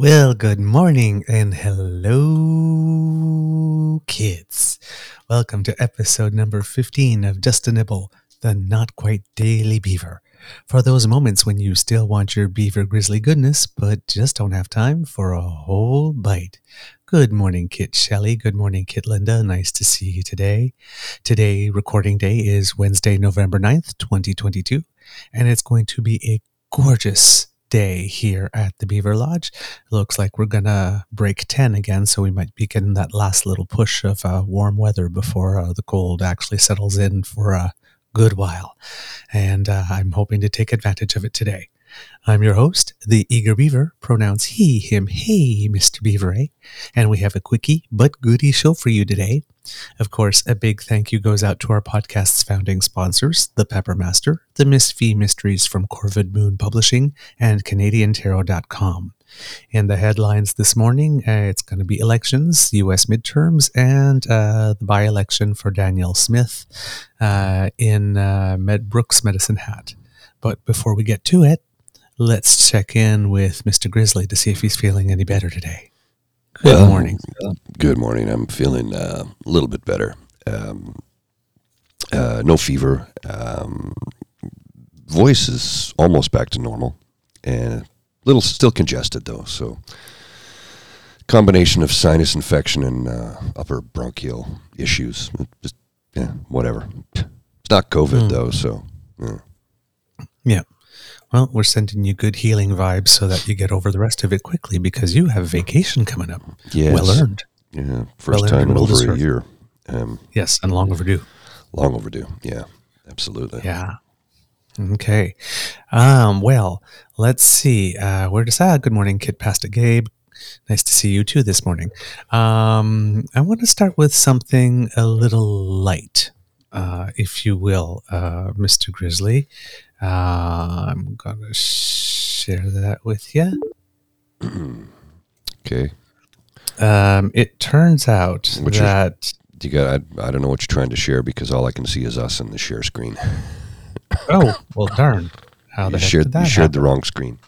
Well, good morning and hello, kids. Welcome to episode number 15 of Just a Nibble, the not quite daily beaver. For those moments when you still want your beaver grizzly goodness, but just don't have time for a whole bite. Good morning, Kit Shelley. Good morning, Kit Linda. Nice to see you today. Today, recording day is Wednesday, November 9th, 2022, and it's going to be a gorgeous day here at the Beaver Lodge. It looks like we're going to break 10 again, so we might be getting that last little push of uh, warm weather before uh, the cold actually settles in for a good while. And uh, I'm hoping to take advantage of it today. I'm your host, the Eager Beaver, pronouns he, him, hey, Mr. Beaver, eh? And we have a quickie but goody show for you today. Of course, a big thank you goes out to our podcast's founding sponsors, The Pepper Master, The Miss V Mysteries from Corvid Moon Publishing, and CanadianTarot.com. In the headlines this morning, uh, it's going to be elections, U.S. midterms, and uh, the by election for Danielle Smith uh, in uh, Med- Brooks Medicine Hat. But before we get to it, let's check in with Mr. Grizzly to see if he's feeling any better today. Good Well, morning. Good morning. I'm feeling uh, a little bit better. Um, uh, no fever. Um, voice is almost back to normal, and a little still congested though. So, combination of sinus infection and uh, upper bronchial issues. Just yeah, whatever. It's not COVID Hmm. though, so yeah. Yeah. Well, we're sending you good healing vibes so that you get over the rest of it quickly because you have vacation coming up. yes, Well earned. Yeah, first Well time in over a year. Um, Yes, and long overdue. long overdue. Yeah, absolutely. Yeah. Okay. Um, well, let's see. Uh, where does ah, good morning, Kid Pasta Gabe. Nice to see you too this morning. Um, I want to start with something a little light, uh, if you will, uh, Mr. Grizzly. Uh, I'm gonna share that with you. Okay. Um, it turns out your- that You got. I, I don't know what you're trying to share because all I can see is us in the share screen. oh well, darn! How you the shared, did that you shared the wrong screen.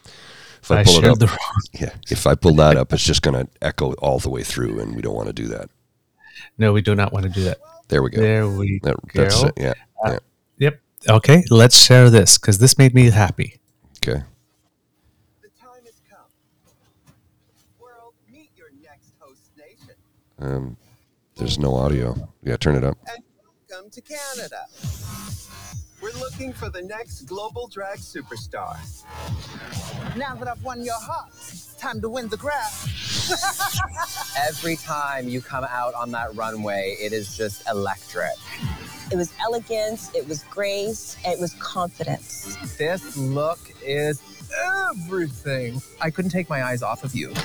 If I, I pull it shared up, the wrong. yeah. If I pull that up, it's just going to echo all the way through, and we don't want to do that. No, we do not want to do that. There we go. There we That, go. that's it. Yeah. Uh, yeah. Yep. Okay, let's share this because this made me happy. Okay. The time has come. World, meet your next host nation. Um, there's no audio. Yeah, turn it up. And welcome to Canada. We're looking for the next global drag superstar. Now that I've won your heart, it's time to win the crowd. Every time you come out on that runway, it is just electric. It was elegance, it was grace, it was confidence. This look is everything. I couldn't take my eyes off of you. and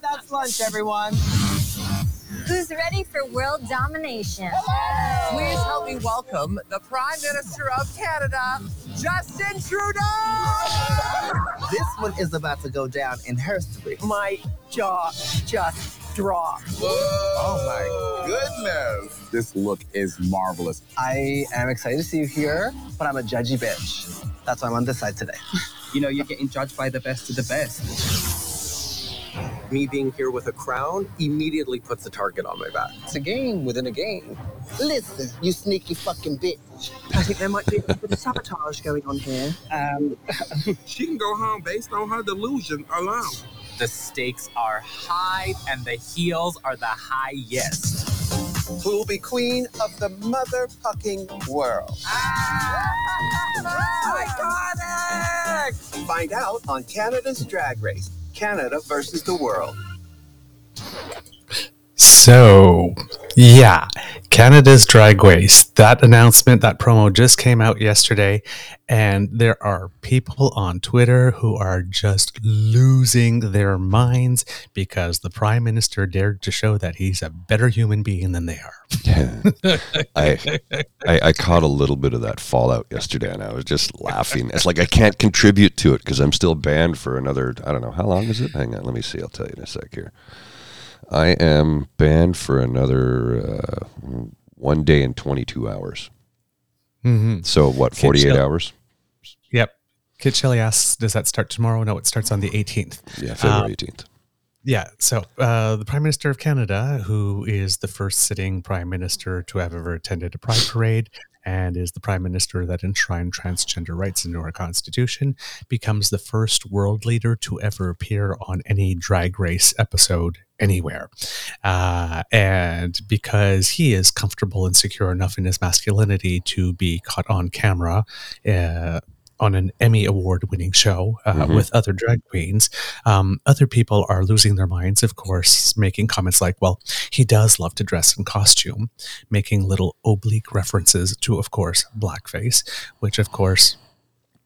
that's lunch, everyone. Who's ready for world domination? Please help me welcome the Prime Minister of Canada, Justin Trudeau. this one is about to go down in history. My jaw just dropped. Oh my goodness. This look is marvelous. I am excited to see you here, but I'm a judgy bitch. That's why I'm on this side today. you know, you're getting judged by the best of the best. Me being here with a crown immediately puts a target on my back. It's a game within a game. Listen, you sneaky fucking bitch. I think there might be a bit of sabotage going on here. Um, She can go home based on her delusion alone. The stakes are high and the heels are the highest. Who will be queen of the motherfucking world? Ah! Iconic! Find out on Canada's Drag Race Canada versus the world. So, yeah, Canada's Drag Race. That announcement, that promo just came out yesterday, and there are people on Twitter who are just losing their minds because the Prime Minister dared to show that he's a better human being than they are. I, I I caught a little bit of that fallout yesterday, and I was just laughing. It's like I can't contribute to it because I'm still banned for another. I don't know how long is it. Hang on, let me see. I'll tell you in a sec here. I am banned for another uh, one day and 22 hours. Mm-hmm. So what? 48 Shell- hours? Yep. Kid Shelley asks, does that start tomorrow? No, it starts on the 18th. Yeah, February Um, 18th. Yeah. So uh, the Prime Minister of Canada, who is the first sitting Prime Minister to have ever attended a Pride parade and is the Prime Minister that enshrined transgender rights into our Constitution, becomes the first world leader to ever appear on any drag race episode anywhere. Uh, and because he is comfortable and secure enough in his masculinity to be caught on camera, uh, on an Emmy award winning show uh, Mhm. with other drag queens. Um, other people are losing their minds, of course, making comments like, well, he does love to dress in costume, making little oblique references to, of course, blackface, which, of course,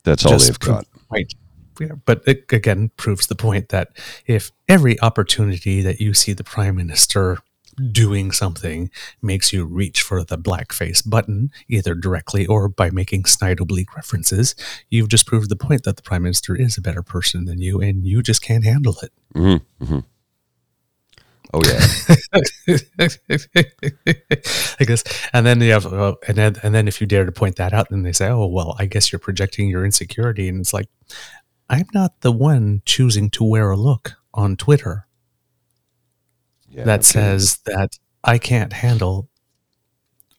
That's all they've got. point. Yeah, but it again proves the point that if every opportunity that you see the prime minister doing something makes you reach for the blackface button, either directly or by making snide oblique references, you've just proved the point that the prime minister is a better person than you, and you just can't handle it. hmm hmm Oh yeah. I guess, and then you have, uh, and then and then if you dare to point that out, then they say, "Oh, well, I guess you're projecting your insecurity," and it's like, I'm not the one choosing to wear a look on Twitter yeah that says that I can't handle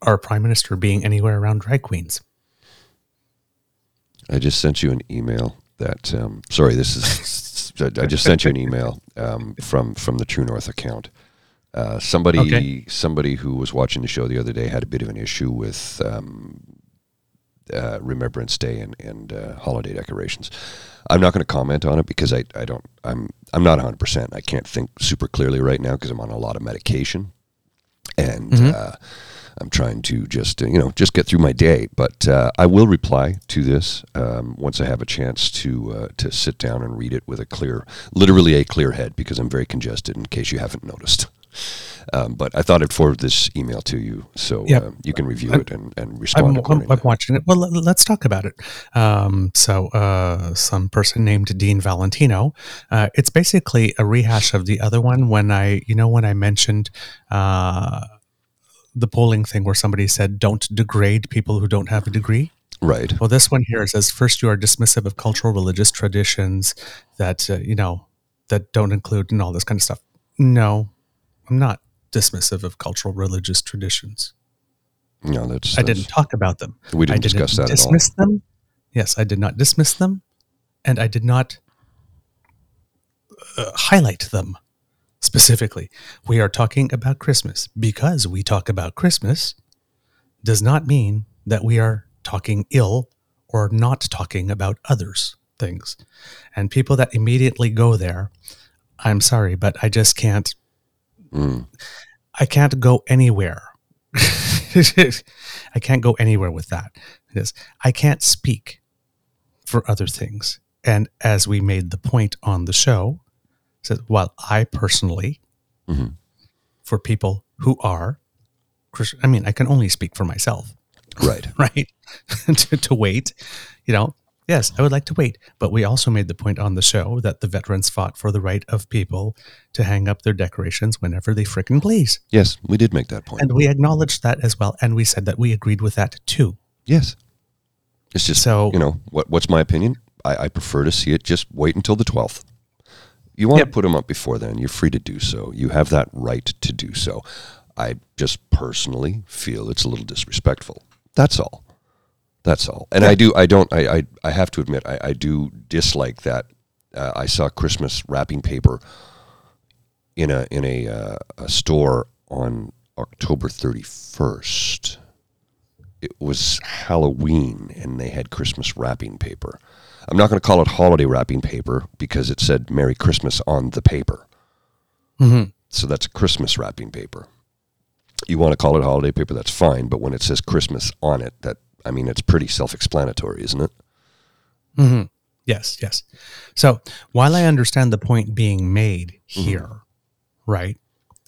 our prime minister being anywhere around drag queens. I just sent you an email that. Um, sorry, this is. I just sent you an email um, from from the True North account. Uh, somebody Okay. somebody who was watching the show the other day had a bit of an issue with um, uh, Remembrance Day and, and uh, holiday decorations. I'm not going to comment on it because I, I don't I'm I'm not 100. percent I can't think super clearly right now because I'm on a lot of medication, and Mhm. uh, I'm trying to just uh, you know just get through my day. But uh, I will reply to this um, once I have a chance to uh, to sit down and read it with a clear, literally a clear head because I'm very congested. In case you haven't noticed. Um, but I thought I'd forward this email to you so Yep. uh, you can review I'm- it and, and respond I'm, I'm. I'm watching it. Well, let, let's talk about it. Um, so, uh, some person named Dean Valentino. Uh, it's basically a rehash of the other one. When I, you know, when I mentioned uh, the polling thing where somebody said, "Don't degrade people who don't have a degree." right. Well, this one here says, first, you are dismissive of cultural, religious traditions that uh, you know that don't include and all this kind of stuff. No, I'm not dismissive of cultural, religious traditions. No, that's, I didn't talk about them. We I didn't discuss that at all. dismiss them. Yes, I did not dismiss them, and I did not uh, highlight them specifically. We are talking about Christmas because we talk about Christmas does not mean that we are talking ill or not talking about others things. And people that immediately go there, I'm sorry, but I just can't Mm. I can't go anywhere. I can't go anywhere with that. I can't speak for other things. And as we made the point on the show, said, well, I personally, Mhm. for people who are Christian, I mean, I can only speak for myself, Right. right? to, to wait, you know, yes, I would like to wait. But we also made the point on the show that the veterans fought for the right of people to hang up their decorations whenever they frickin' please. Yes, we did make that point. And we acknowledged that as well. And we said that we agreed with that too. yes. It's just So- you know what what's my opinion? I, I prefer to see it just wait until the twelfth. You want Yep. to put them up before then, you're free to do so. You have that right to do so. I just personally feel it's a little disrespectful. That's all. That's all. And I do. I don't. I. I, I have to admit. I, I do dislike that. Uh, I saw Christmas wrapping paper in a in a, uh, a store on October thirty first. It was Halloween, and they had Christmas wrapping paper. I'm not going to call it holiday wrapping paper because it said "Merry Christmas" on the paper. Mhm. So that's Christmas wrapping paper. You want to call it holiday paper, that's fine. But when it says Christmas on it, that I mean, it's pretty self-explanatory, isn't it? hmm Yes, yes. So while I understand the point being made here, right?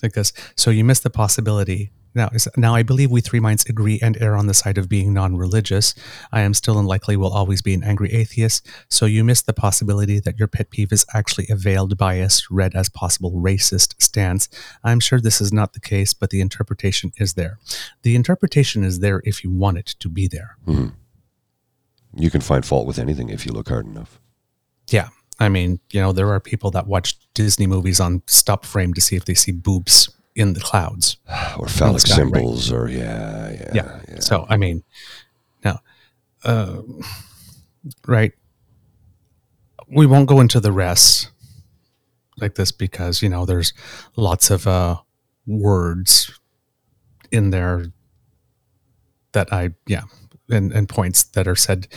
Because so you miss the possibility. Now, now I believe we three minds agree and err on the side of being non-religious. I am still and likely will always be an angry atheist. So you miss the possibility that your pet peeve is actually a veiled bias, read as possible racist stance. I'm sure this is not the case, but the interpretation is there. The interpretation is there if you want it to be there. Mm-hmm. You can find fault with anything if you look hard enough. Yeah. I mean, you know, there are people that watch Disney movies on stop frame to see if they see boobs in the clouds. Or phallic sky, right? symbols, or yeah, yeah, Yeah. So, I mean, now, uh, right. We won't go into the rest like this because, you know, there's lots of uh, words in there that I, yeah, and, and points that are said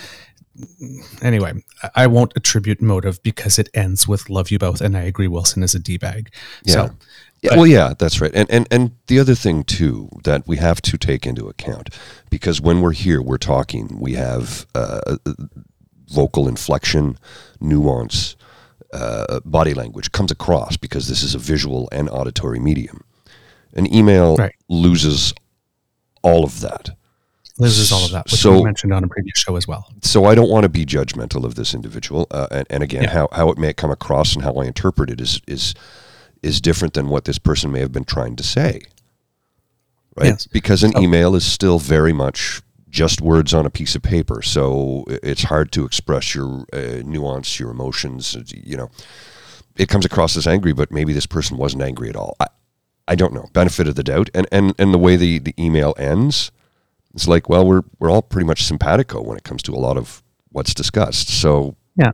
anyway, I- won't attribute motive because it ends with "love you both," and I agree. Wilson is a d bag. Yeah. So, Yeah, well, yeah, that's right. And, and and the other thing too that we have to take into account because when we're here, we're talking. We have uh, vocal inflection, nuance, uh, body language comes across because this is a visual and auditory medium. An email Right. loses all of that. loses all of that, which So- we mentioned on a previous show as well. so I don't want to be judgmental of this individual, uh, and, and again, Yeah. how, how it may come across and how I interpret it is is is different than what this person may have been trying to say, right? Yes. Because an So- email is still very much just words on a piece of paper, so it's hard to express your uh, nuance, your emotions. You know, it comes across as angry, but maybe this person wasn't angry at all. I, I don't know. Benefit of the doubt, and and and the way the the email ends. It's like, well, we're we're all pretty much simpatico when it comes to a lot of what's discussed. So Yeah.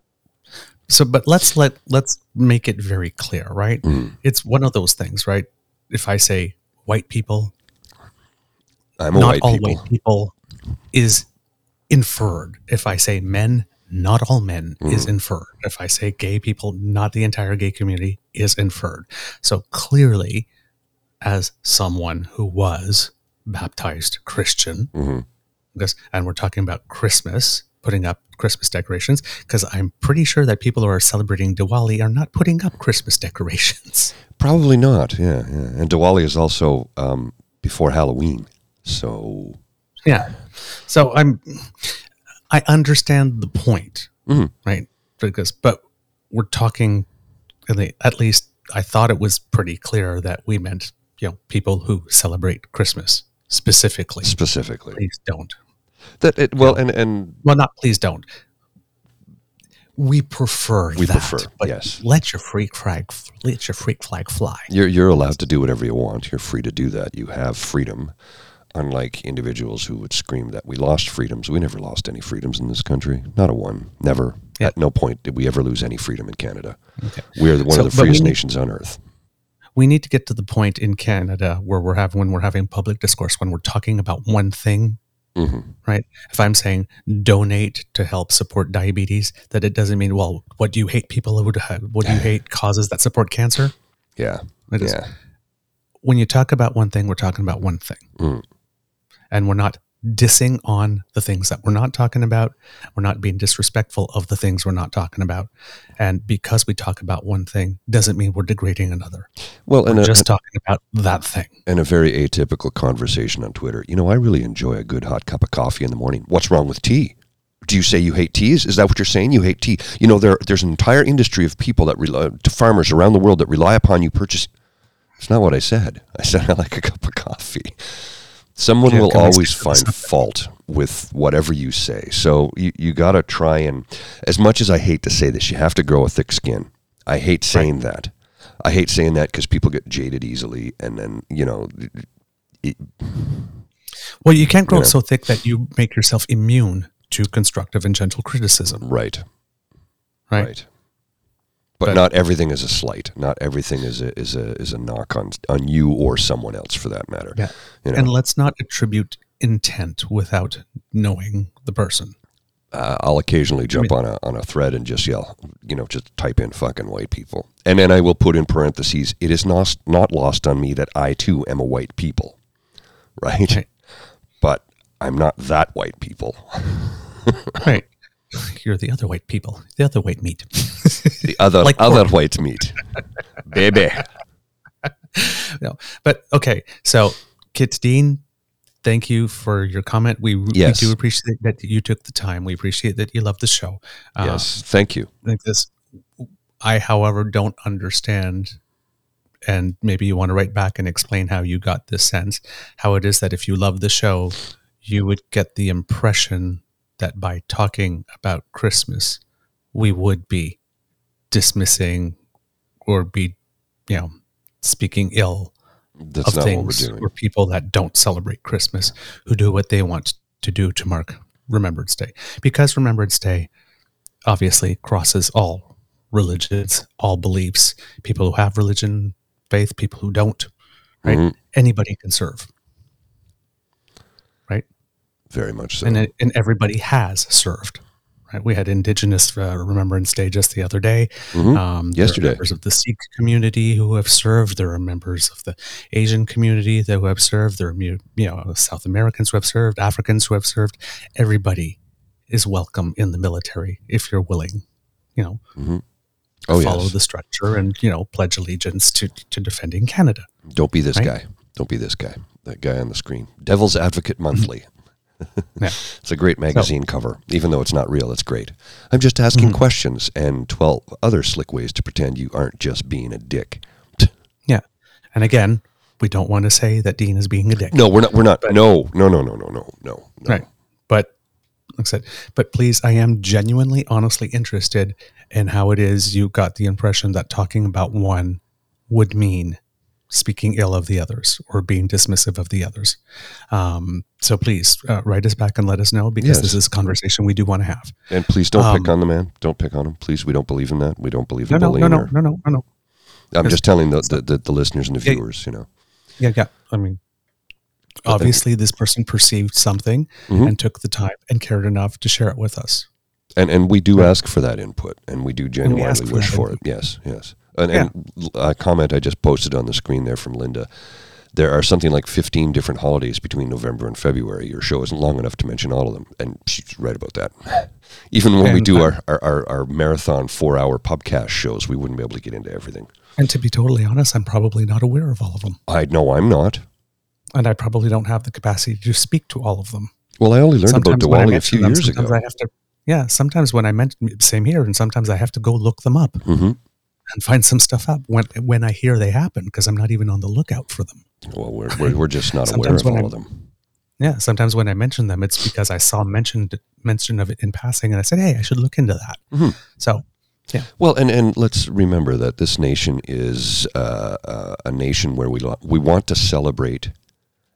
So, but let's let let's make it very clear, right? Mm. It's one of those things, right? If I say white people, I'm a not white all people. white people is inferred. If I say men, not all men Mm. is inferred. If I say gay people, not the entire gay community is inferred. So clearly, as someone who was baptized Christian, Mhm. because, and we're talking about Christmas, putting up Christmas decorations, because I'm pretty sure that people who are celebrating Diwali are not putting up Christmas decorations. Probably not. Yeah, yeah. And Diwali is also um, before Halloween. So Yeah. So I'm I understand the point, Mhm. right? Because but we're talking at at least I thought it was pretty clear that we meant, you know, people who celebrate Christmas specifically. specifically, Please don't. That it, well, and and Well, not please don't. We prefer We that, prefer, but yes. Let your freak flag let your freak flag fly. you're you're allowed to do whatever you want. You're free to do that. You have freedom. Unlike individuals who would scream that we lost freedoms, we never lost any freedoms in this country. Not a one. Never. Yeah. At no point did we ever lose any freedom in Canada. Okay. We are one So, of the we freest nations on earth. we need to get to the point in Canada where we're having when we're having public discourse when we're talking about one thing, hmm right? If I'm saying donate to help support diabetes, that it doesn't mean well, what do you hate people who what do you hate causes that support cancer? Yeah. It is- Yeah. When you talk about one thing, we're talking about one thing, Mm. and we're not dissing on the things that we're not talking about. We're not being disrespectful of the things we're not talking about, and because we talk about one thing doesn't mean we're degrading another. Well, and We're a, just talking about that thing. and a very atypical conversation on Twitter. You know, I really enjoy a good hot cup of coffee in the morning. What's wrong with tea? Do you say you hate teas? Is that what you're saying? You hate tea? You know, there there's an entire industry of people that rely, to farmers around the world that rely upon you purchase. It's not what I said. I said I like a cup of coffee. Someone will always find fault with whatever you say. So you, you got to try and, as much as I hate to say this, you have to grow a thick skin I hate saying that. I hate saying that because people get jaded easily, and then you know, it, Well, you can't grow Yeah. so thick that you make yourself immune to constructive and gentle criticism. right, Right. right. But, But- not everything is a slight. Not everything is a is a is a knock on on you or someone else for that matter. Yeah. You know? And let's not attribute intent without knowing the person. uh, I'll occasionally jump on a on a thread and just yell, you know, just type in fucking white people, and then I will put in parentheses, it is not not lost on me that I too am a white people, right? Right. But I'm not that white people. Right. You're the other white people, the other white meat. The other Like other pork. white meat, baby. no. But okay, so Kit Dean, thank you for your comment. We, Yes. we do appreciate that you took the time. We appreciate that you love the show. Uh, yes, thank you. like this. I, however, don't understand, and maybe you want to write back and explain how you got this sense, how it is that if you love the show, you would get the impression that by talking about Christmas, we would be dismissing or be, you know, speaking ill That's of things what we're doing. or people that don't celebrate Christmas who do what they want to do to mark Remembrance Day. Because Remembrance Day obviously crosses all religions, all beliefs, people who have religion, faith, people who don't, right? Mhm. Anybody can serve, right? Very much so. And, and everybody has served. Right? We had Indigenous uh, Remembrance Day just the other day. Mhm. Um, there are Yesterday. members of the Sikh community who have served. There are members of the Asian community that who have served. There are you know South Americans who have served, Africans who have served. Everybody is welcome in the military if you're willing. You know, oh follow yes. the structure and you know pledge allegiance to to defending Canada. Don't be this right? guy. Don't be this guy. That guy on the screen. Devil's Advocate Monthly. Yeah. It's a great magazine cover, even though it's not real. It's great. I'm just asking Mm-hmm. questions and 12 other slick ways to pretend you aren't just being a dick. Yeah, and again, we don't want to say that Dean is being a dick. No, we're not. We're not. no, no, no, no, no, no, no. no. Right. But like I said, but please, I am genuinely, honestly interested in how it is you got the impression that talking about one would mean speaking ill of the others or being dismissive of the others. Um, so please uh, write us back and let us know because Yes. this is a conversation we do want to have. And please don't pick Um, on the man. Don't pick on him. Please, we don't believe in that. We don't believe in No, no, bullying. no, no, or- no, no, no, no. I'm just telling the, the, the, the listeners and the Yeah. viewers, you know. Yeah, yeah. I mean, obviously, this person perceived something Mhm. and took the time and cared enough to share it with us. And and we do Right. ask for that input, and we do genuinely for wish for it. Yes, yes. And, and a comment I just posted on the screen there from Linda. There are something like 15 different holidays between November and February. Your show isn't long enough to mention all of them, and she's right about that. Even when we do our, our, our, our marathon four-hour podcast shows, we wouldn't be able to get into everything. And to be totally honest, I'm probably not aware of all of them. I know I'm not. And I probably don't have the capacity to speak to all of them. Well, I only learned about Sometimes I Diwali a few them, years ago. I have to, yeah, sometimes when I mention, same here, and sometimes I have to go look them up hmm and find some stuff up when, when I hear they happen because I'm not even on the lookout for them. Well, we're, we're, we're just not aware of all I'm- of them. Yeah, sometimes when I mention them, it's because I saw mentioned mention of it in passing, and I said, "Hey, I should look into that." Mhm. So, yeah. Well, and, and let's remember that this nation is uh, uh, a nation where we lo- we want to celebrate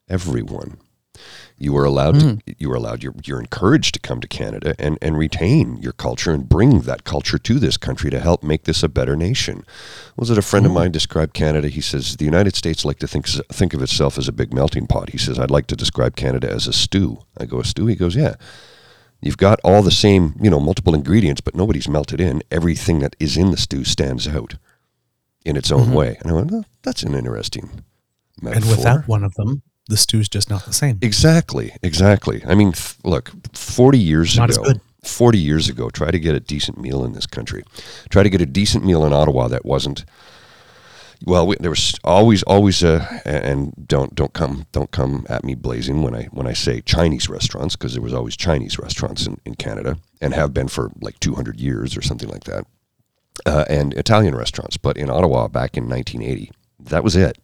everyone. You are allowed to. You are allowed. You're, you're encouraged to come to Canada and, and retain your culture and bring that culture to this country to help make this a better nation. Was it a friend of mine described Canada? He says the United States like to think think of itself as a big melting pot. He says I'd like to describe Canada as a stew. I go a stew. He goes yeah. You've got all the same, you know, multiple ingredients, but nobody's melted in. Everything that is in the stew stands out in its own Mhm. way. And I went, oh, that's an interesting metaphor. and without one of them, the stew's just not the same. Exactly, exactly. I mean, f- look, 40 years Not ago, 40 years ago, try to get a decent meal in this country. Try to get a decent meal in Ottawa that wasn't well, we, there was always always uh, and don't don't come don't come at me blazing when I when I say Chinese restaurants because there was always Chinese restaurants in, in Canada and have been for like 200 years or something like that. Uh, and Italian restaurants, but in Ottawa back in 1980, that was it.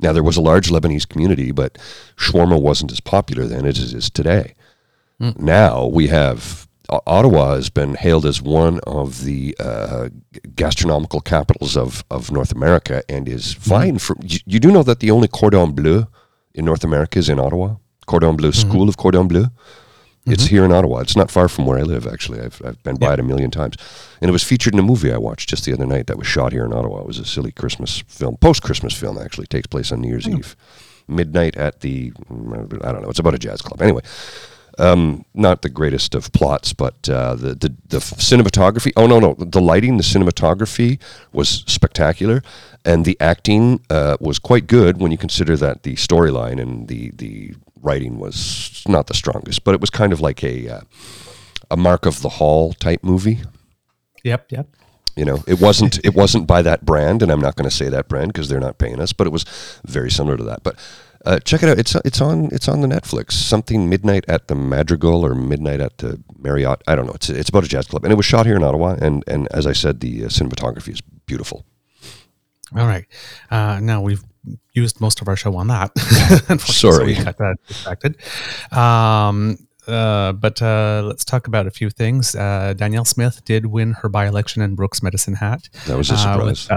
Now there was a large Lebanese community, but shawarma wasn't as popular then as it is today. Hmm. Now we have Ottawa has been hailed as one of the uh, gastronomical capitals of, of North America and is hmm. vying for. You, you do know that the only cordon bleu in North America is in Ottawa? Cordon bleu, mm-hmm. School of Cordon Bleu. It's here in Ottawa. It's not far from where I live, actually. I've, I've been by it a million times. And it was featured in a movie I watched just the other night that was shot here in Ottawa. It was a silly Christmas film, post Christmas film, actually. Takes place on New Year's Eve. Midnight at the, mm, I don't know, it's about a jazz club. Anyway, um, not the greatest of plots, but uh, the, the the cinematography. Oh no, no, the lighting, the cinematography was spectacular, and the acting uh, was quite good when you consider that the storyline and the the writing was not the strongest, but it was kind of like a uh, a Mark of the Hall type movie. Yep, yep. You know, it wasn't it wasn't by that brand, and I'm not going to say that brand because they're not paying us, but it was very similar to that. But uh, check it out. It's it's on it's on the Netflix. Something midnight at the Madrigal or midnight at the Marriott. I don't know. It's it's about a jazz club, and it was shot here in Ottawa. And and as I said, the uh, cinematography is beautiful. All right. Uh, now we've used most of our show on that. Unfortunately, so we got that distracted. Um, uh, but uh, let's talk about a few things. Uh, Danielle Smith did win her by-election in Brooks Medicine Hat. That was a uh, surprise.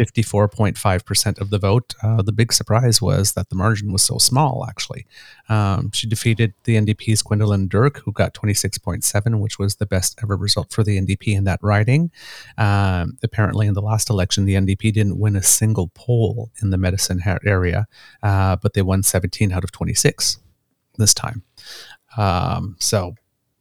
54.5% of the vote. Uh, the big surprise was that the margin was so small, actually. Um, she defeated the NDP's Gwendoline Dirk, who got 26.7, which was the best ever result for the NDP in that riding. Um, apparently, in the last election, the NDP didn't win a single poll in the Medicine area, uh, but they won 17 out of 26 this time. Um, so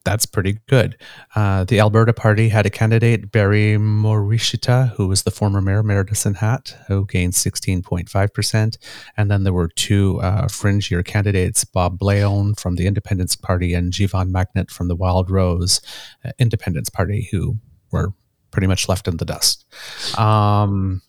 that's pretty good. Uh, the Alberta Party had a candidate, Barry Morishita, who was the former mayor, Medicine Hat, who gained 16.5%. And then there were two uh, fringier candidates, Bob Blayone from the Independence Party and Jeevan Mangat from the Wild Rose uh, Independence Party, who were pretty much left in the dust. Um,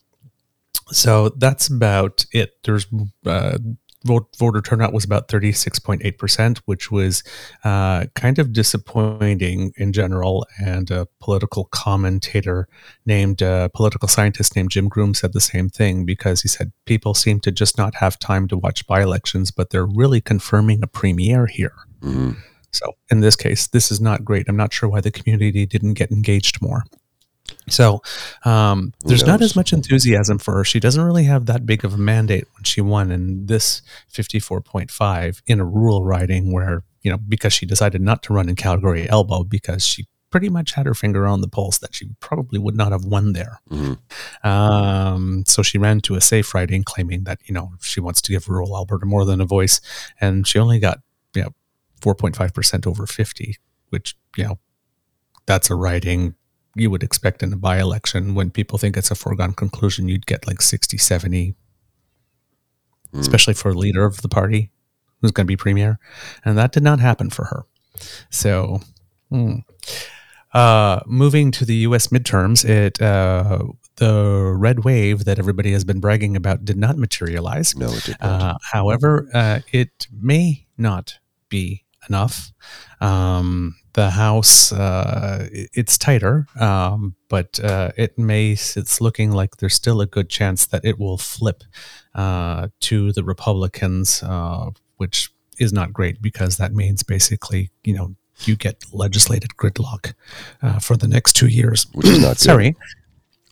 so that's about it. There's uh, voter turnout was about 36.8%, which was uh, kind of disappointing in general. And a political commentator named, uh, political scientist named Jim Groom said the same thing because he said people seem to just not have time to watch by elections, but they're really confirming a premier here. Mhm. So in this case, this is not great. I'm not sure why the community didn't get engaged more. So um, there's not as much enthusiasm for her. She doesn't really have that big of a mandate when she won, in this 54.5 in a rural riding where you know because she decided not to run in Calgary Elbow because she pretty much had her finger on the pulse that she probably would not have won there. Mhm. Um, so she ran to a safe riding, claiming that you know she wants to give rural Alberta more than a voice, and she only got you know 4.5 percent over 50, which you know that's a riding you would expect in a by-election when people think it's a foregone conclusion you'd get like 60 70 especially for a leader of the party who's going to be premier and that did not happen for her so hmm. uh, moving to the us midterms it uh, the red wave that everybody has been bragging about did not materialize No, it did not. uh, however, uh, it may not be enough. Um, the House, uh, it's tighter, um, but uh, it may. It's looking like there's still a good chance that it will flip uh, to the Republicans, uh, which is not great because that means basically, you know, you get legislated gridlock uh, for the next two years. Which is not good. Sorry.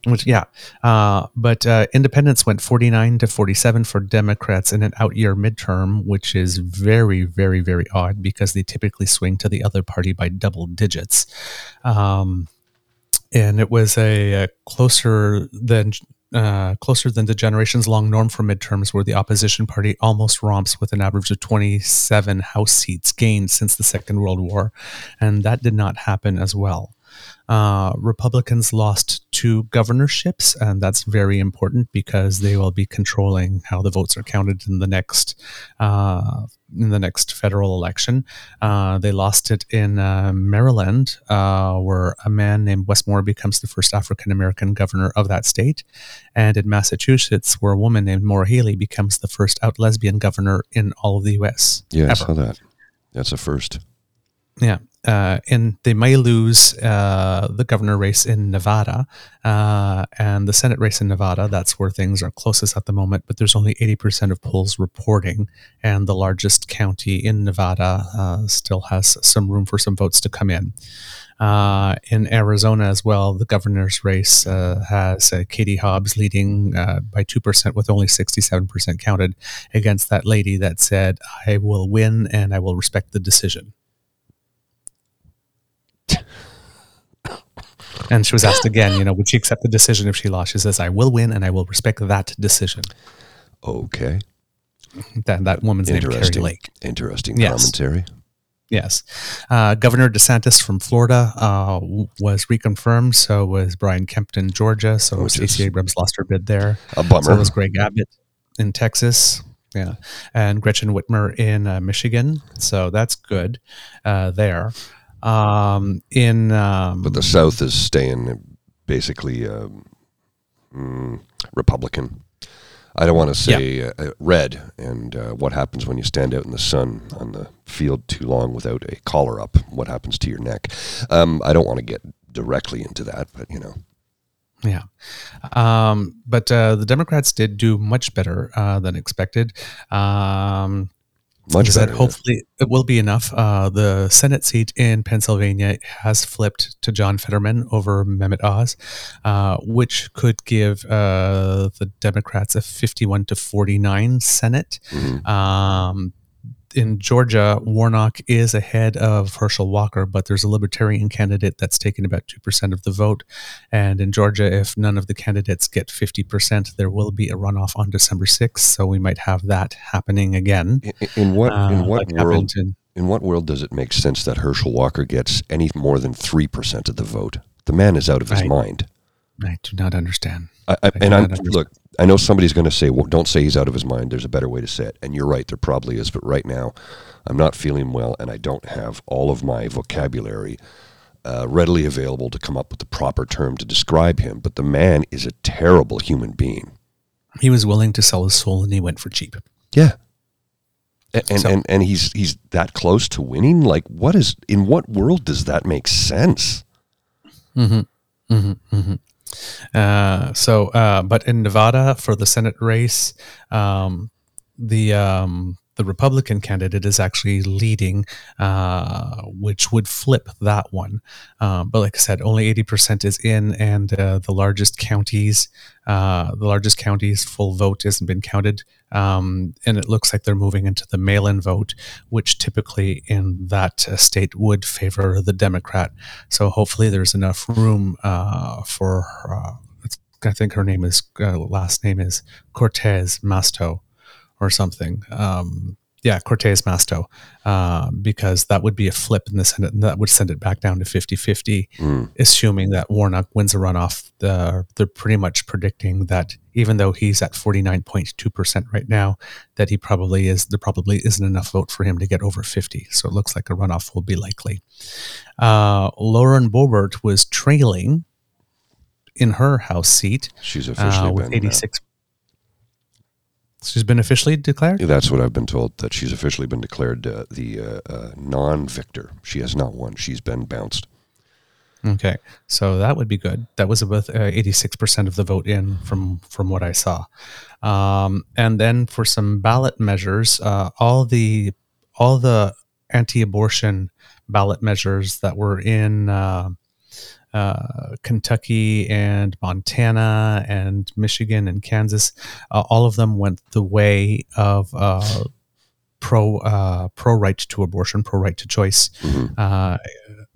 Which, yeah. Uh, but uh, independents went 49 to 47 for Democrats in an out year midterm, which is very, very, very odd because they typically swing to the other party by double digits. Um, and it was a, a closer than uh, closer than the generations long norm for midterms, where the opposition party almost romps with an average of 27 House seats gained since the Second World War, and that did not happen as well. Uh, Republicans lost two governorships, and that's very important because they will be controlling how the votes are counted in the next uh, in the next federal election. Uh, they lost it in uh, Maryland, uh, where a man named Wes Moore becomes the first African American governor of that state, and in Massachusetts, where a woman named Maura Healey becomes the first out lesbian governor in all of the U.S. Yeah, I saw that. That's a first. Yeah. Uh, in they may lose uh, the governor race in Nevada uh, and the Senate race in Nevada. That's where things are closest at the moment. But there's only 80% of polls reporting, and the largest county in Nevada uh, still has some room for some votes to come in. Uh, in Arizona as well, the governor's race uh, has Katie Hobbs leading by 2% with only 67% counted against that lady that said, I will win and I will respect the decision. And she was asked again, you know, would she accept the decision if she lost? She says, I will win and I will respect that decision. Okay. That, that woman's name is Kari Interesting. Lake. Interesting Yes. commentary. Yes. Uh, Governor DeSantis from Florida uh, was reconfirmed. So was Brian Kemp in, Georgia. So Which Stacey is Abrams lost her bid there. A bummer. So was Greg Abbott in Texas. Yeah. And Gretchen Whitmer in uh, Michigan. So that's good uh, there. Um, in. Um, But the South is staying basically um, mm, Republican. I don't want to say uh, uh, red. And uh, what happens when you stand out in the sun on the field too long without a collar up? What happens to your neck? Um, I don't want to get directly into that, but you know. Yeah. Um, but uh, the Democrats did do much better uh, than expected. Um, Much is that better, yeah. hopefully it will be enough. Uh, the Senate seat in Pennsylvania has flipped to John Fetterman over Mehmet Oz, uh, which could give uh, the Democrats a 51 to 49 Senate. Mhm. Um, in Georgia, Warnock is ahead of Herschel Walker, but there's a Libertarian candidate that's taken about 2% of the vote. And in Georgia, if none of the candidates get 50%, there will be a runoff on December 6th. So we might have that happening again. In, in what Uh, in what like world in- in what world does it make sense that Herschel Walker gets any more than three percent of the vote? The man is out of his Right. mind. I do not understand. I, I, I and I'm understand. look. I know somebody's going to say, "Well, don't say he's out of his mind." There's a better way to say it, and you're right. There probably is, but right now, I'm not feeling well, and I don't have all of my vocabulary uh, readily available to come up with the proper term to describe him. But the man is a terrible human being. He was willing to sell his soul and he went for cheap. Yeah. A- And, So- and and he's he's that close to winning. Like, what is in what world does that make sense? Mm-hmm. Mm-hmm. Mm-hmm. Uh, so, uh, but in Nevada for the Senate race, um, the um, the Republican candidate is actually leading, uh, which would flip that one. Um, but like I said, only eighty percent is in, and uh, the largest counties, uh, the largest counties full vote hasn't been counted, um, and it looks like they're moving into the mail-in vote, which typically in that uh, state would favor the Democrat. So hopefully there's enough room uh, for. Uh, I think her name is last name is Cortez Masto, or something. Um, yeah, Cortez Masto, uh, because that would be a flip in the Senate, and that would send it back down to 50-50, Mm. assuming that Warnock wins a runoff. The, they're pretty much predicting that even though he's at 49.2% right now, that he probably is, there probably isn't enough vote for him to get over 50. So it looks like a runoff will be likely. Uh, Lauren Boebert was trailing in her House seat She's officially uh, with been. uh, 86. She's been officially declared? that's what I've been told. That she's officially been declared uh, the uh, uh, non-victor. She has not won. She's been bounced. Okay, so that would be good. That was about uh, eighty-six percent of the vote in from from what I saw. Um, and then for some ballot measures, uh, all the all the anti-abortion ballot measures that were in uh, Kentucky and Montana and Michigan and Kansas, uh, all of them went the way of uh, pro uh, pro right to abortion, pro right to choice uh,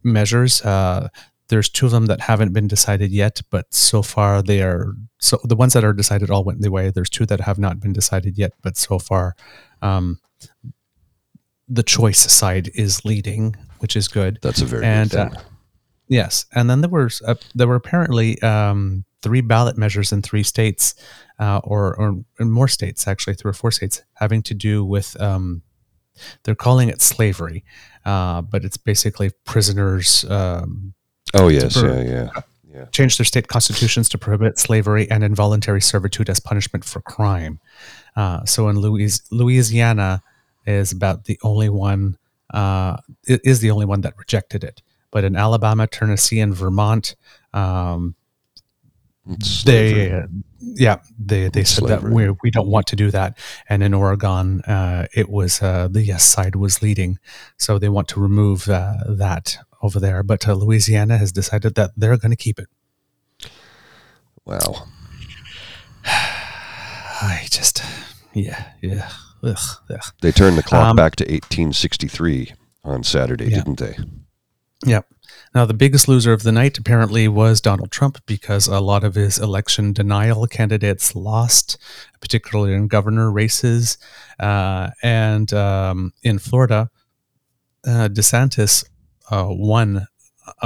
measures. Uh, there's two of them that haven't been decided yet, but so far they are so the ones that are decided all went the way. There's two that have not been decided yet, but so far um, the choice side is leading, which is good. That's a very and good thing. Yes, and then there was uh, there were apparently um, three ballot measures in three states, uh, or or in more states actually, three or four states having to do with um, they're calling it slavery, uh, but it's basically prisoners. Um, oh yes, yeah, yeah, yeah. change their state constitutions to prohibit slavery and involuntary servitude as punishment for crime. Uh, so in Louis- Louisiana is about the only one uh, is the only one that rejected it. But in Alabama, Tennessee, and Vermont, um, they yeah they they said that we we don't want to do that and in oregon uh, it was uh, the yes side was leading so they want to remove uh, that over there but uh, louisiana has decided that they're going to keep it Wow. i just yeah yeah ugh, ugh. They turned the clock Um, back to 1863 on Saturday, Yeah. didn't they? Yep. Now, the biggest loser of the night apparently was Donald Trump because a lot of his election denial candidates lost, particularly in governor races. Uh, and um, in Florida, uh, DeSantis uh, won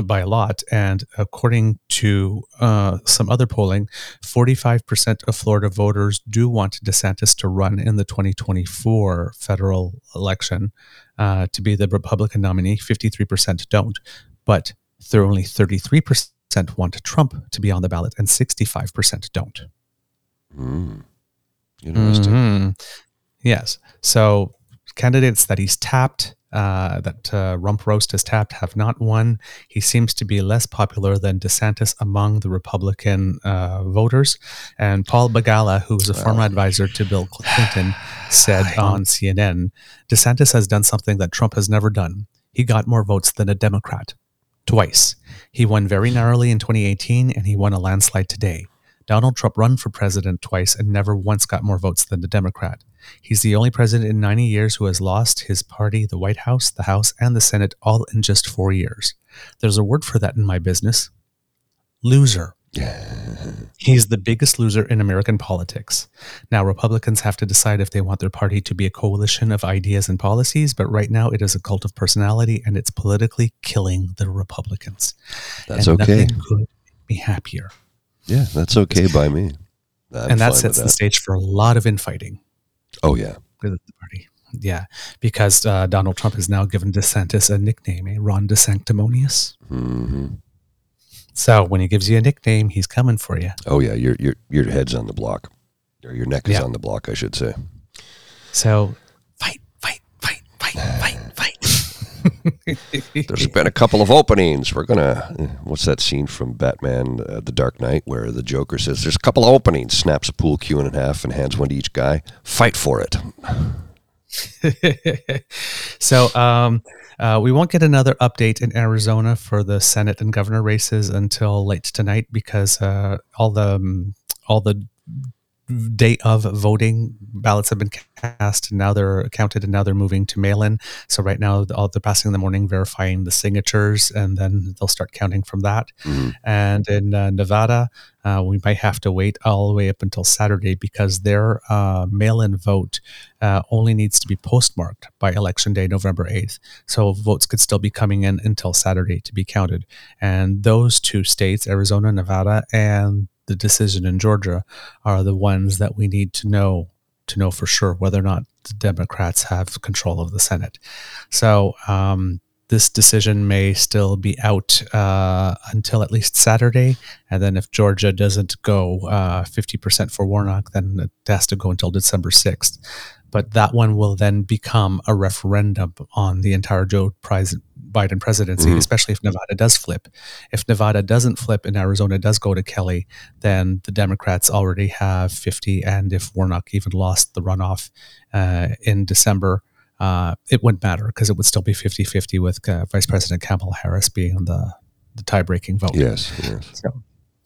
by a lot. And according to uh, some other polling, 45% of Florida voters do want DeSantis to run in the 2024 federal election uh, to be the Republican nominee. 53% don't. But there only 33% want Trump to be on the ballot, and 65% don't. Mm. Interesting. Mhm. Yes. So candidates that he's tapped, uh, that uh, Rump Roast has tapped, have not won. He seems to be less popular than DeSantis among the Republican uh, voters. And Paul Begala, who was a former advisor to Bill Clinton, said on CNN DeSantis has done something that Trump has never done. He got more votes than a Democrat twice. He won very narrowly in 2018 and he won a landslide today. Donald Trump run for president twice and never once got more votes than the Democrat. He's the only president in 90 years who has lost his party, the White House, the House, and the Senate all in just four years. There's a word for that in my business loser. He's the biggest loser in American politics. Now, Republicans have to decide if they want their party to be a coalition of ideas and policies, but right now it is a cult of personality and it's politically killing the Republicans. That's and okay. Nothing could be happier. Yeah, that's okay by me. I'm and that sets the stage for a lot of infighting Oh yeah. the party. Yeah, because uh, Donald Trump has now given DeSantis a nickname, a Ron DeSanctimonious. hmm So when he gives you a nickname, he's coming for you. Oh yeah. Your your your head's on the block, or your neck is Yeah. on the block, I should say. So fight, fight, fight, fight, fight. There's been a couple of openings. We're gonna. What's that scene from Batman: uh, The Dark Knight where the Joker says, "There's a couple of openings." Snaps a pool cue in half and hands one to each guy. Fight for it. so um, uh, we won't get another update in Arizona for the Senate and governor races until late tonight because uh, all the um, all the day of voting ballots have been cast and now they're counted and now they're moving to mail-in. So right now all they're passing in the morning verifying the signatures and then they'll start counting from that. Mhm. and in uh, nevada uh, we might have to wait all the way up until saturday because their uh, mail-in vote uh, only needs to be postmarked by election day november 8th so votes could still be coming in until saturday to be counted. And those two states arizona nevada and the decision in georgia are the ones that we need to know to know for sure whether or not the democrats have control of the senate so um, this decision may still be out uh, until at least Saturday. And then if Georgia doesn't go uh, 50% for Warnock, then it has to go until December 6th. But that one will then become a referendum on the entire Joe Pres- Biden presidency, Mhm. especially if Nevada does flip. If Nevada doesn't flip and Arizona does go to Kelly, then the Democrats already have 50. And if Warnock even lost the runoff uh, in December, uh, it wouldn't matter because it would still be 50 50 with uh, Vice President Kamala Harris being the, the tie breaking vote. Yes. Yes. So,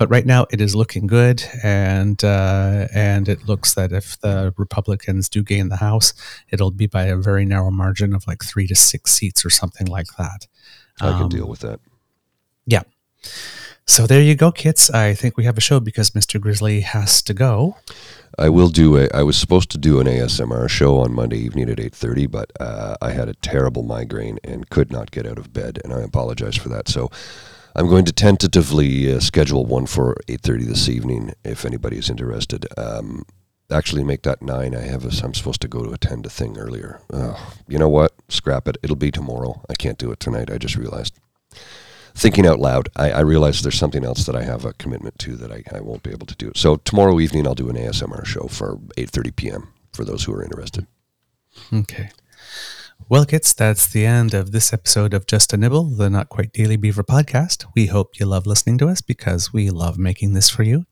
but right now it is looking good, and uh, and it looks that if the Republicans do gain the House, it'll be by a very narrow margin of like three to six seats or something like that. I can Um, deal with that. Yeah. So there you go, kids. I think we have a show because Mr. Grizzly has to go. I will do a. I was supposed to do an ASMR show on Monday evening at eight thirty, but uh, I had a terrible migraine and could not get out of bed, and I apologize for that. So I'm going to tentatively uh, schedule one for eight thirty this evening if anybody is interested. Um, actually, make that nine. I have. A, I'm supposed to go to attend a thing earlier. Oh, you know what? Scrap it. It'll be tomorrow. I can't do it tonight. I just realized. Thinking out loud, I, I realize there's something else that I have a commitment to that I, I won't be able to do. So tomorrow evening I'll do an ASMR show for 8:30 p.m. for those who are interested. Okay. Well, kids, that's the end of this episode of Just a Nibble, the Not Quite Daily Beaver podcast. We hope you love listening to us because we love making this for you.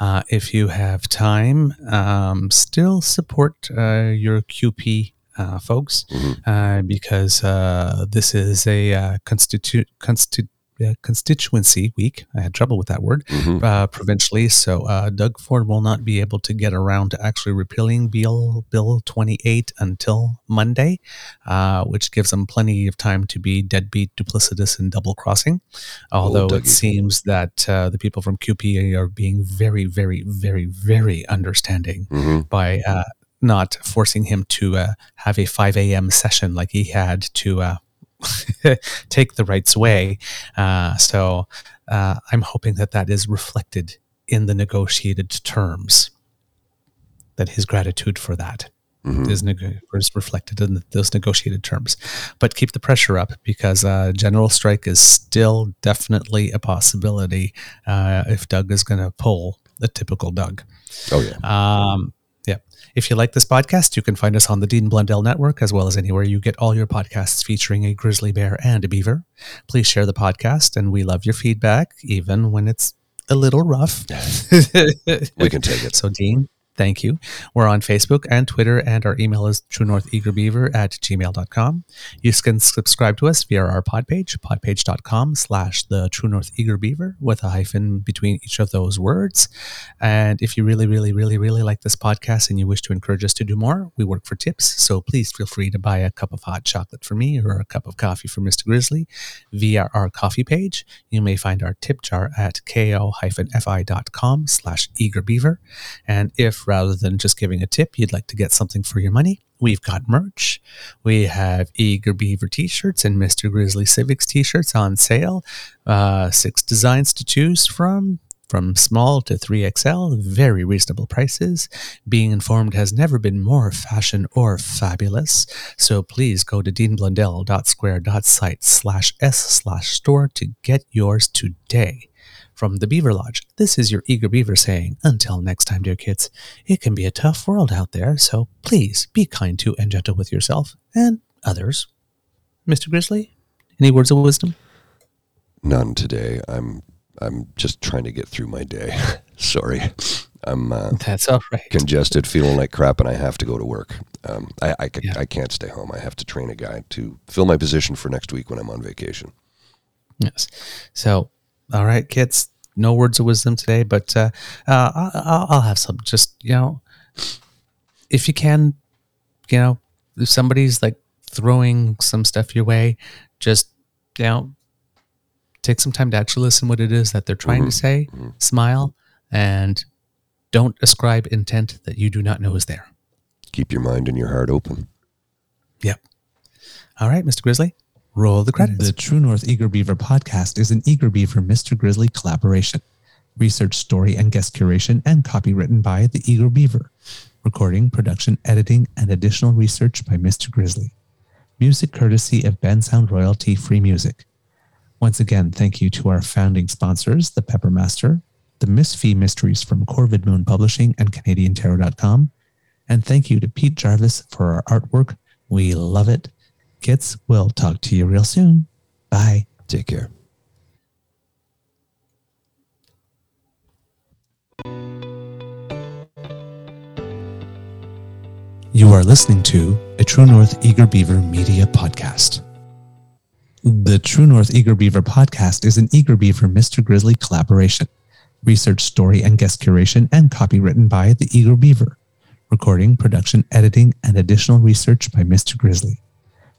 Uh, if you have time, um, still support uh, your QP uh, folks uh, because uh, this is a uh, constitu- constitu- uh, constituency week. I had trouble with that word Mhm. uh, provincially. So uh, Doug Ford will not be able to get around to actually repealing Bill Bill 28 until Monday, uh, which gives him plenty of time to be deadbeat, duplicitous, and double crossing. Although it seems that uh, the people from QP are being very, very, very, very understanding Mhm. by uh, not forcing him to uh, have a 5 a.m. session like he had to uh, take the rights way. Uh, so uh, I'm hoping that that is reflected in the negotiated terms. That his gratitude for that Mhm. is, neg- is reflected in those negotiated terms. But keep the pressure up because uh, general strike is still definitely a possibility uh, if Doug is going to pull the typical Doug. Oh yeah. Um. If you like this podcast, you can find us on the Dean Blundell Network as well as anywhere you get all your podcasts featuring a grizzly bear and a beaver. Please share the podcast, and we love your feedback, even when it's a little rough. We can take it. So, Dean, thank you. We're on Facebook and Twitter, and our email is truenortheagerbeaver at gmail.com. You can subscribe to us via our pod page, podpage.com slash the True North Eager Beaver with a hyphen between each of those words. And if you really, really, really, really like this podcast and you wish to encourage us to do more, we work for tips. So please feel free to buy a cup of hot chocolate for me or a cup of coffee for Mr. Grizzly via our coffee page. You may find our tip jar at ko-fi.com slash eagerbeaver. And if rather than just giving a tip, you'd like to get something for your money, we've got merch. We have Eager Beaver t-shirts and Mr. Grizzly Civics t-shirts on sale. Uh, six designs to choose from. From small to 3XL, very reasonable prices. Being informed has never been more fashion or fabulous. So please go to deanblundell.square.site slash s slash store to get yours today. From the Beaver Lodge, this is your eager beaver saying, until next time, dear kids, it can be a tough world out there, so please be kind to and gentle with yourself and others. Mr. Grizzly, any words of wisdom? None today. I'm I'm just trying to get through my day. Sorry. I'm uh, That's all right. congested, feeling like crap, and I have to go to work. Um, I I, Yeah. I can't stay home. I have to train a guy to fill my position for next week when I'm on vacation. Yes. So, all right, kids, no words of wisdom today, but uh, uh, I'll, I'll I'll have some. Just, you know, if you can, you know, if somebody's like throwing some stuff your way, just, you know, take some time to actually listen what it is that they're trying to say, smile, and don't ascribe intent that you do not know is there. Keep your mind and your heart open. Yep. All right, Mr. Grizzly, roll the credits. The True North Eager Beaver podcast is an Eager Beaver Mr. Grizzly collaboration. Research, story, and guest curation and copy written by the Eager Beaver. Recording, production, editing, and additional research by Mr. Grizzly. Music courtesy of Bensound Royalty Free Music. Once again, thank you to our founding sponsors, the Peppermaster, the Miss Fee Mysteries from Corvid Moon Publishing and CanadianTarot.com. And thank you to Pete Jarvis for our artwork. We love it. Kids, we'll talk to you real soon. Bye. Take care. You are listening to a True North Eager Beaver Media Podcast. The True North Eager Beaver Podcast is an Eager Beaver Mr. Grizzly collaboration. Research, story, and guest curation and copy written by the Eager Beaver. Recording, production, editing, and additional research by Mr. Grizzly.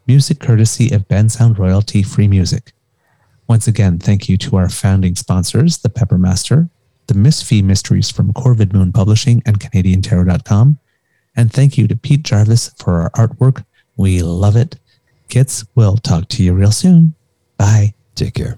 Music courtesy of Bensound Royalty Free Music. Once again, thank you to our founding sponsors, the Peppermaster, the Miss Fee Mysteries from Corvid Moon Publishing and CanadianTarot.com, and thank you to Pete Jarvis for our artwork. We love it. Kids, we'll talk to you real soon. Bye. Take care.